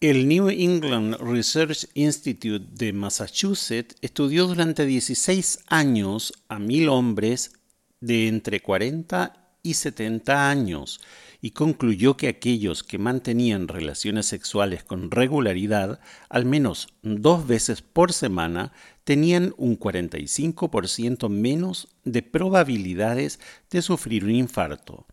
El New England Research Institute de Massachusetts estudió durante 16 años a mil hombres de entre 40 y 70 años y concluyó que aquellos que mantenían relaciones sexuales con regularidad, al menos dos veces por semana, tenían un 45% menos de probabilidades de sufrir un infarto.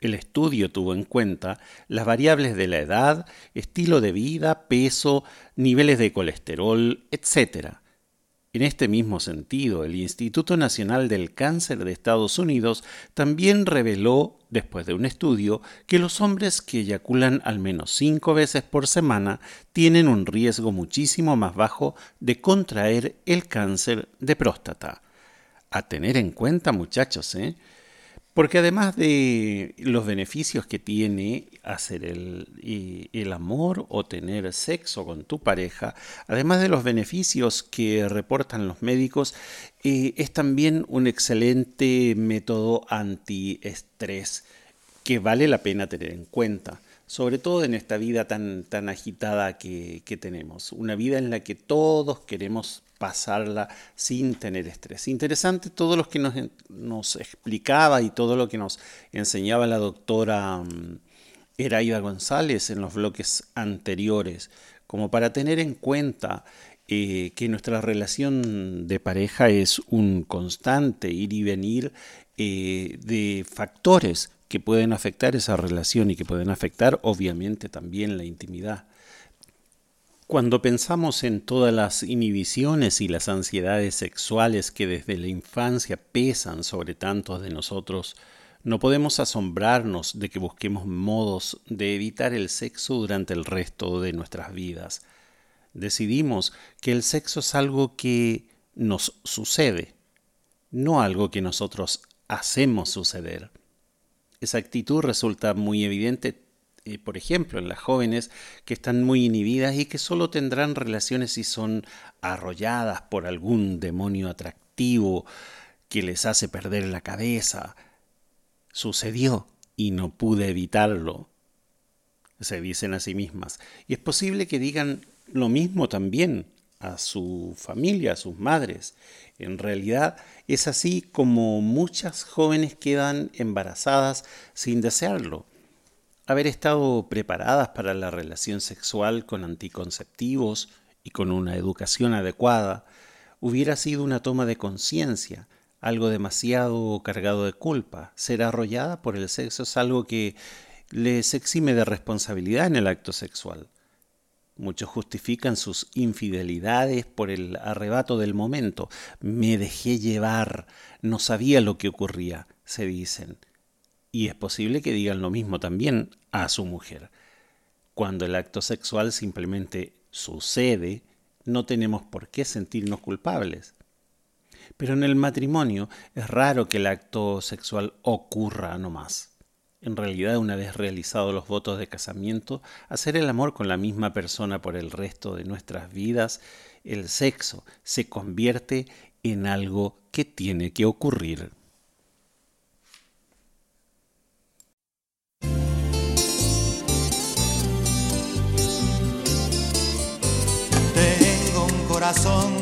El estudio tuvo en cuenta las variables de la edad, estilo de vida, peso, niveles de colesterol, etc. En este mismo sentido, el Instituto Nacional del Cáncer de Estados Unidos también reveló, después de un estudio, que los hombres que eyaculan al menos cinco veces por semana tienen un riesgo muchísimo más bajo de contraer el cáncer de próstata. A tener en cuenta, muchachos, ¿eh? Porque además de los beneficios que tiene hacer el, el, amor o tener sexo con tu pareja, además de los beneficios que reportan los médicos, eh, es también un excelente método antiestrés que vale la pena tener en cuenta sobre todo en esta vida tan, tan agitada que, tenemos, una vida en la que todos queremos pasarla sin tener estrés. Interesante todo lo que nos, nos explicaba y todo lo que nos enseñaba la doctora mm, Eraida González en los bloques anteriores, como para tener en cuenta eh, que nuestra relación de pareja es un constante ir y venir eh, de factores que pueden afectar esa relación y que pueden afectar obviamente también la intimidad. Cuando pensamos en todas las inhibiciones y las ansiedades sexuales que desde la infancia pesan sobre tantos de nosotros, no podemos asombrarnos de que busquemos modos de evitar el sexo durante el resto de nuestras vidas. Decidimos que el sexo es algo que nos sucede, no algo que nosotros hacemos suceder. Esa actitud resulta muy evidente eh, por ejemplo, en las jóvenes que están muy inhibidas y que solo tendrán relaciones si son arrolladas por algún demonio atractivo que les hace perder la cabeza. Sucedió y no pude evitarlo, se dicen a sí mismas. Y es posible que digan lo mismo también a su familia, a sus madres. En realidad es así como muchas jóvenes quedan embarazadas sin desearlo haber estado preparadas para la relación sexual con anticonceptivos y con una educación adecuada hubiera sido una toma de conciencia, algo demasiado cargado de culpa. Ser arrollada por el sexo es algo que les exime de responsabilidad en el acto sexual. Muchos justifican sus infidelidades por el arrebato del momento. Me dejé llevar, no sabía lo que ocurría, se dicen y es posible que digan lo mismo también a su mujer. Cuando el acto sexual simplemente sucede, no tenemos por qué sentirnos culpables. Pero en el matrimonio es raro que el acto sexual ocurra nomás. En realidad, una vez realizados los votos de casamiento, hacer el amor con la misma persona por el resto de nuestras vidas, el sexo se convierte en algo que tiene que ocurrir. Corazón,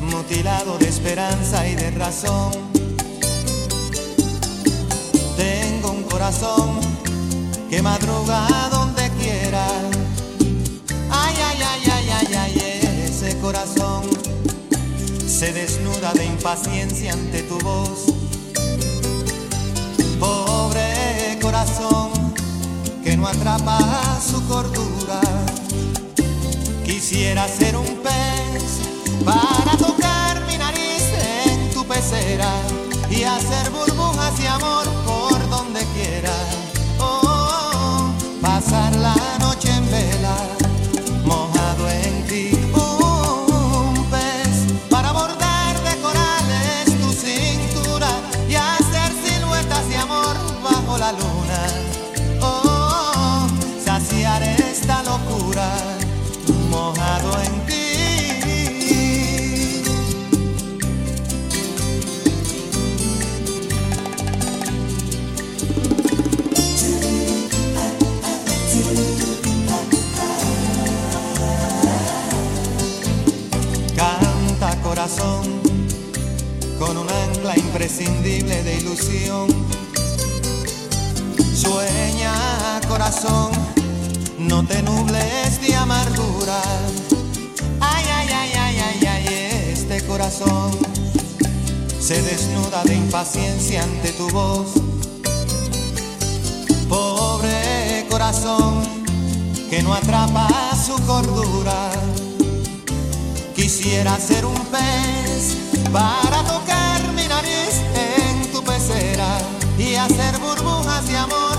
mutilado de esperanza y de razón. Tengo un corazón que madruga donde quiera. Ay, ay, ay, ay, ay, ay, ese corazón se desnuda de impaciencia ante tu voz. Pobre corazón que no atrapa su cordura Quisiera ser un pez para tocar mi nariz en tu pecera y hacer burbujas y amor por donde quiera. Corazón, no te nubles de amargura. Ay, ay, ay, ay, ay, ay, este corazón se desnuda de impaciencia ante tu voz. Pobre corazón que no atrapa su cordura. Quisiera ser un pez para tocar mi nariz en tu pecera y hacer burbujas de amor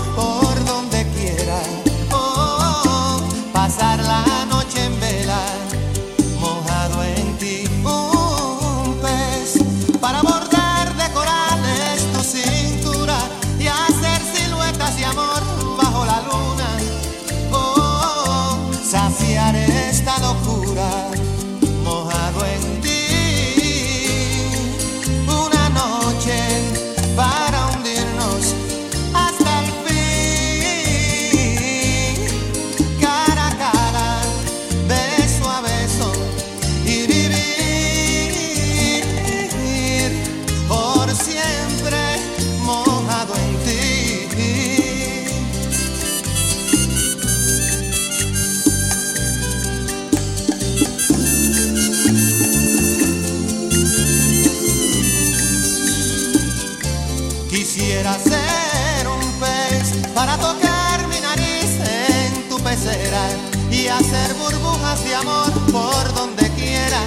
y hacer burbujas de amor por donde quiera.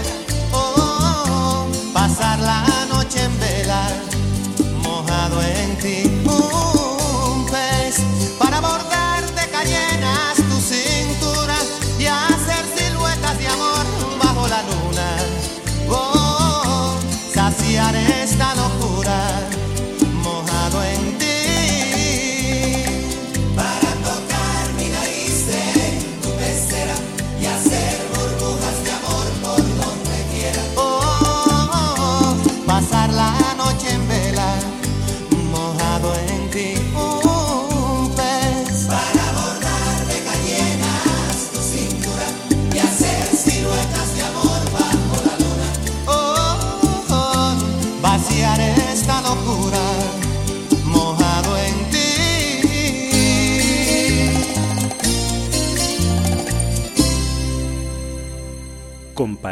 Oh, pasar la noche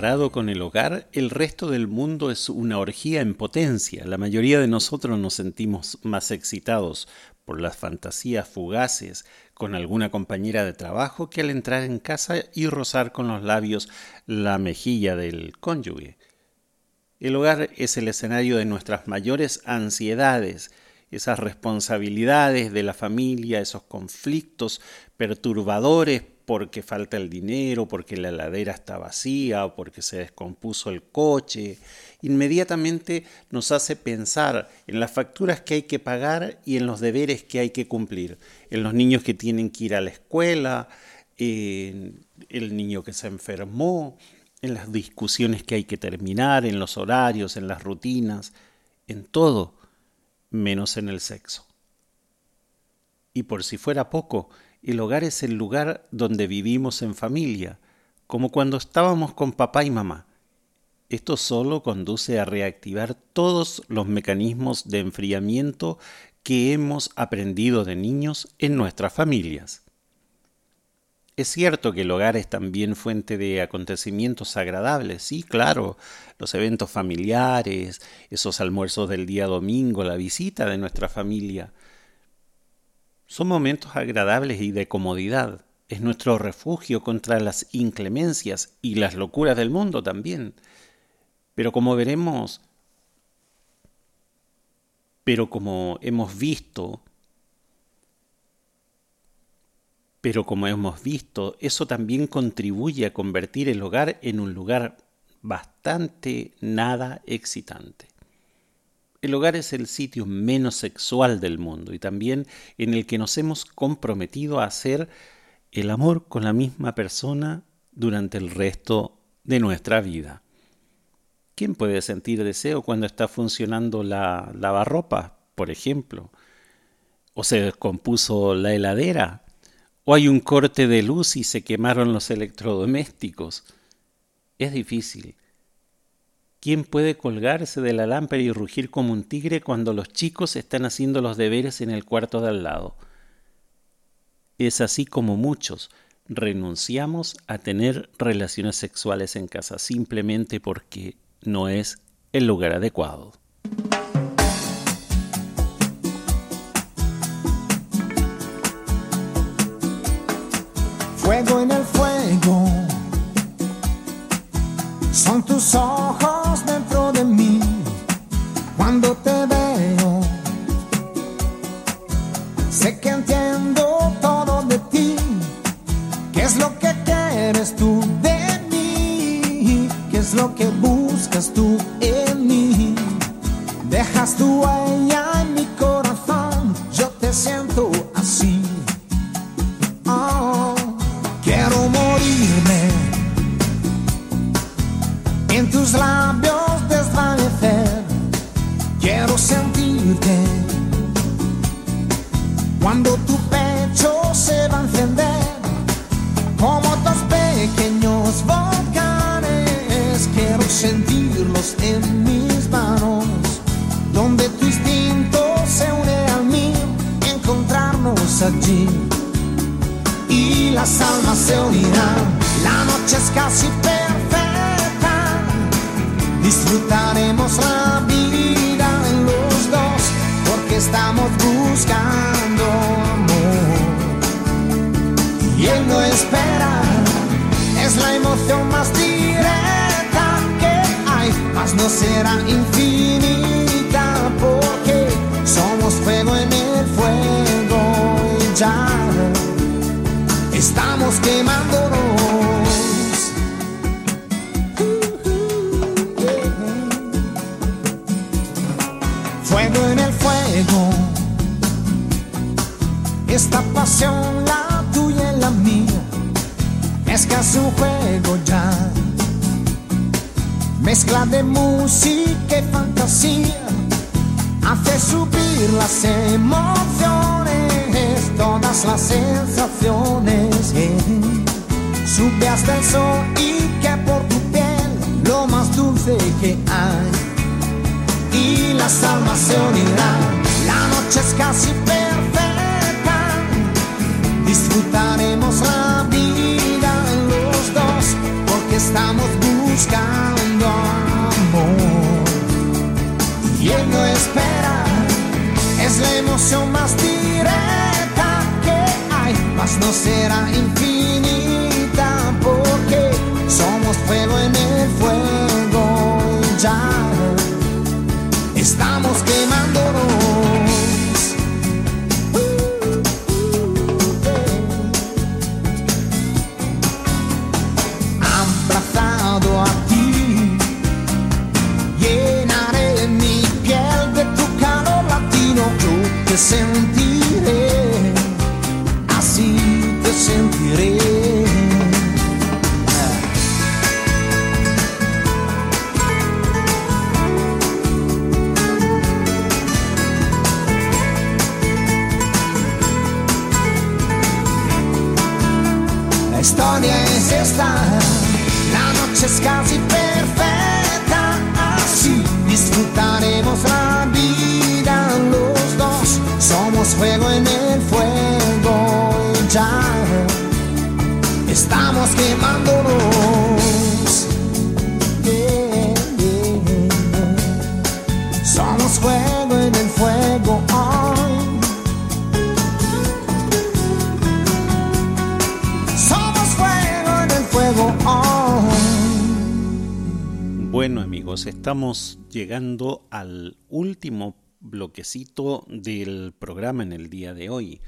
Comparado con el hogar, el resto del mundo es una orgía en potencia. La mayoría de nosotros nos sentimos más excitados por las fantasías fugaces con alguna compañera de trabajo que al entrar en casa y rozar con los labios la mejilla del cónyuge. El hogar es el escenario de nuestras mayores ansiedades, esas responsabilidades de la familia, esos conflictos perturbadores porque falta el dinero, porque la heladera está vacía o porque se descompuso el coche, inmediatamente nos hace pensar en las facturas que hay que pagar y en los deberes que hay que cumplir, en los niños que tienen que ir a la escuela, en el niño que se enfermó, en las discusiones que hay que terminar, en los horarios, en las rutinas, en todo, menos en el sexo. Y por si fuera poco, el hogar es el lugar donde vivimos en familia, como cuando estábamos con papá y mamá. Esto solo conduce a reactivar todos los mecanismos de enfriamiento que hemos aprendido de niños en nuestras familias. Es cierto que el hogar es también fuente de acontecimientos agradables, sí, claro, los eventos familiares, esos almuerzos del día domingo, la visita de nuestra familia. Son momentos agradables y de comodidad. Es nuestro refugio contra las inclemencias y las locuras del mundo también. Pero como veremos, pero como hemos visto, pero como hemos visto, eso también contribuye a convertir el hogar en un lugar bastante nada excitante. El hogar es el sitio menos sexual del mundo y también en el que nos hemos comprometido a hacer el amor con la misma persona durante el resto de nuestra vida. ¿Quién puede sentir deseo cuando está funcionando la lavarropa, por ejemplo? ¿O se descompuso la heladera? ¿O hay un corte de luz y se quemaron los electrodomésticos? Es difícil. ¿Quién puede colgarse de la lámpara y rugir como un tigre cuando los chicos están haciendo los deberes en el cuarto de al lado? Es así como muchos renunciamos a tener relaciones sexuales en casa simplemente porque no es el lugar adecuado. Fuego en el fuego, son tus ojos lo que buscas tú en mí. Dejas tu huella y las almas se unirán. La noche es casi perfecta, disfrutaremos la vida los dos, porque estamos buscando amor. Y él no espera, es la emoción más directa que hay, mas no será infinita, porque las sensaciones. eh. Sube hasta el sol y que por tu piel lo más dulce que hay. Y las almas se unirán, la noche es casi perfecta. Disfrutaremos la vida los dos, porque estamos buscando amor y él no espera. Es la emoción más directa mas no será infinita estamos llegando al último bloquecito del programa en el día de hoy.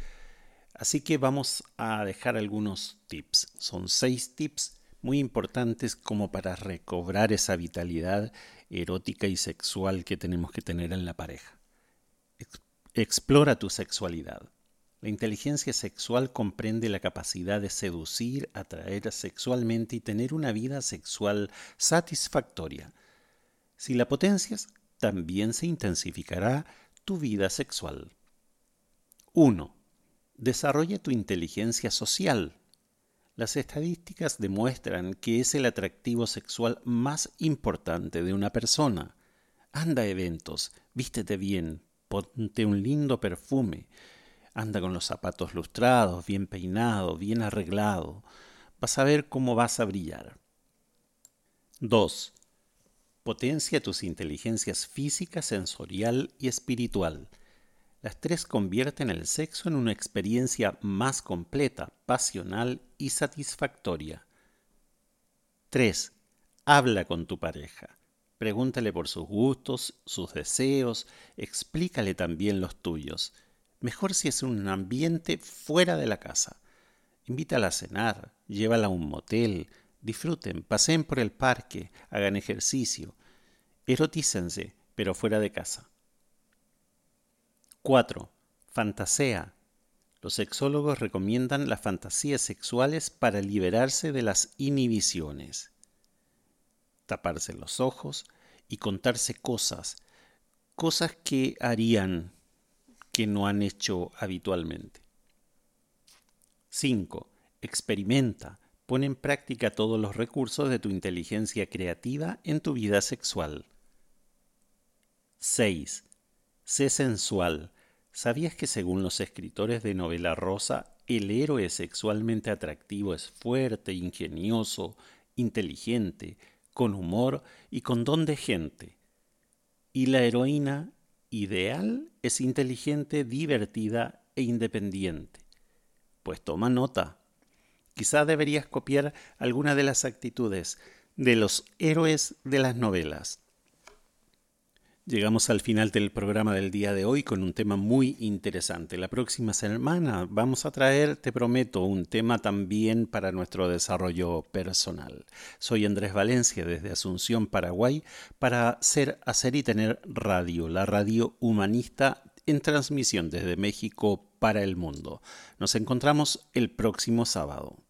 Así que vamos a dejar algunos tips. Son seis tips muy importantes como para recobrar esa vitalidad erótica y sexual que tenemos que tener en la pareja. Ex- Explora tu sexualidad. La inteligencia sexual comprende la capacidad de seducir, atraer sexualmente y tener una vida sexual satisfactoria. Si la potencias, también se intensificará tu vida sexual. 1. Desarrolla tu inteligencia social. Las estadísticas demuestran que es el atractivo sexual más importante de una persona. Anda a eventos, vístete bien, ponte un lindo perfume, anda con los zapatos lustrados, bien peinado, bien arreglado. Vas a ver cómo vas a brillar. 2. Potencia tus inteligencias física, sensorial y espiritual. Las tres convierten el sexo en una experiencia más completa, pasional y satisfactoria. 3. Habla con tu pareja. Pregúntale por sus gustos, sus deseos, explícale también los tuyos. Mejor si es un ambiente fuera de la casa. Invítala a cenar, llévala a un motel, disfruten, paseen por el parque, hagan ejercicio. Erotícense, pero fuera de casa. 4. Fantasea. Los sexólogos recomiendan las fantasías sexuales para liberarse de las inhibiciones. Taparse los ojos y contarse cosas, cosas que harían que no han hecho habitualmente. 5. Experimenta. Pon en práctica todos los recursos de tu inteligencia creativa en tu vida sexual. 6. Sé sensual. ¿Sabías que según los escritores de novela rosa, el héroe sexualmente atractivo es fuerte, ingenioso, inteligente, con humor y con don de gente? Y la heroína ideal es inteligente, divertida e independiente. Pues toma nota. Quizá deberías copiar alguna de las actitudes de los héroes de las novelas. Llegamos al final del programa del día de hoy con un tema muy interesante. La próxima semana vamos a traer, te prometo, un tema también para nuestro desarrollo personal. Soy Andrés Valencia desde Asunción, Paraguay, para ser, hacer y tener radio, la radio humanista en transmisión desde México para el mundo. Nos encontramos el próximo sábado.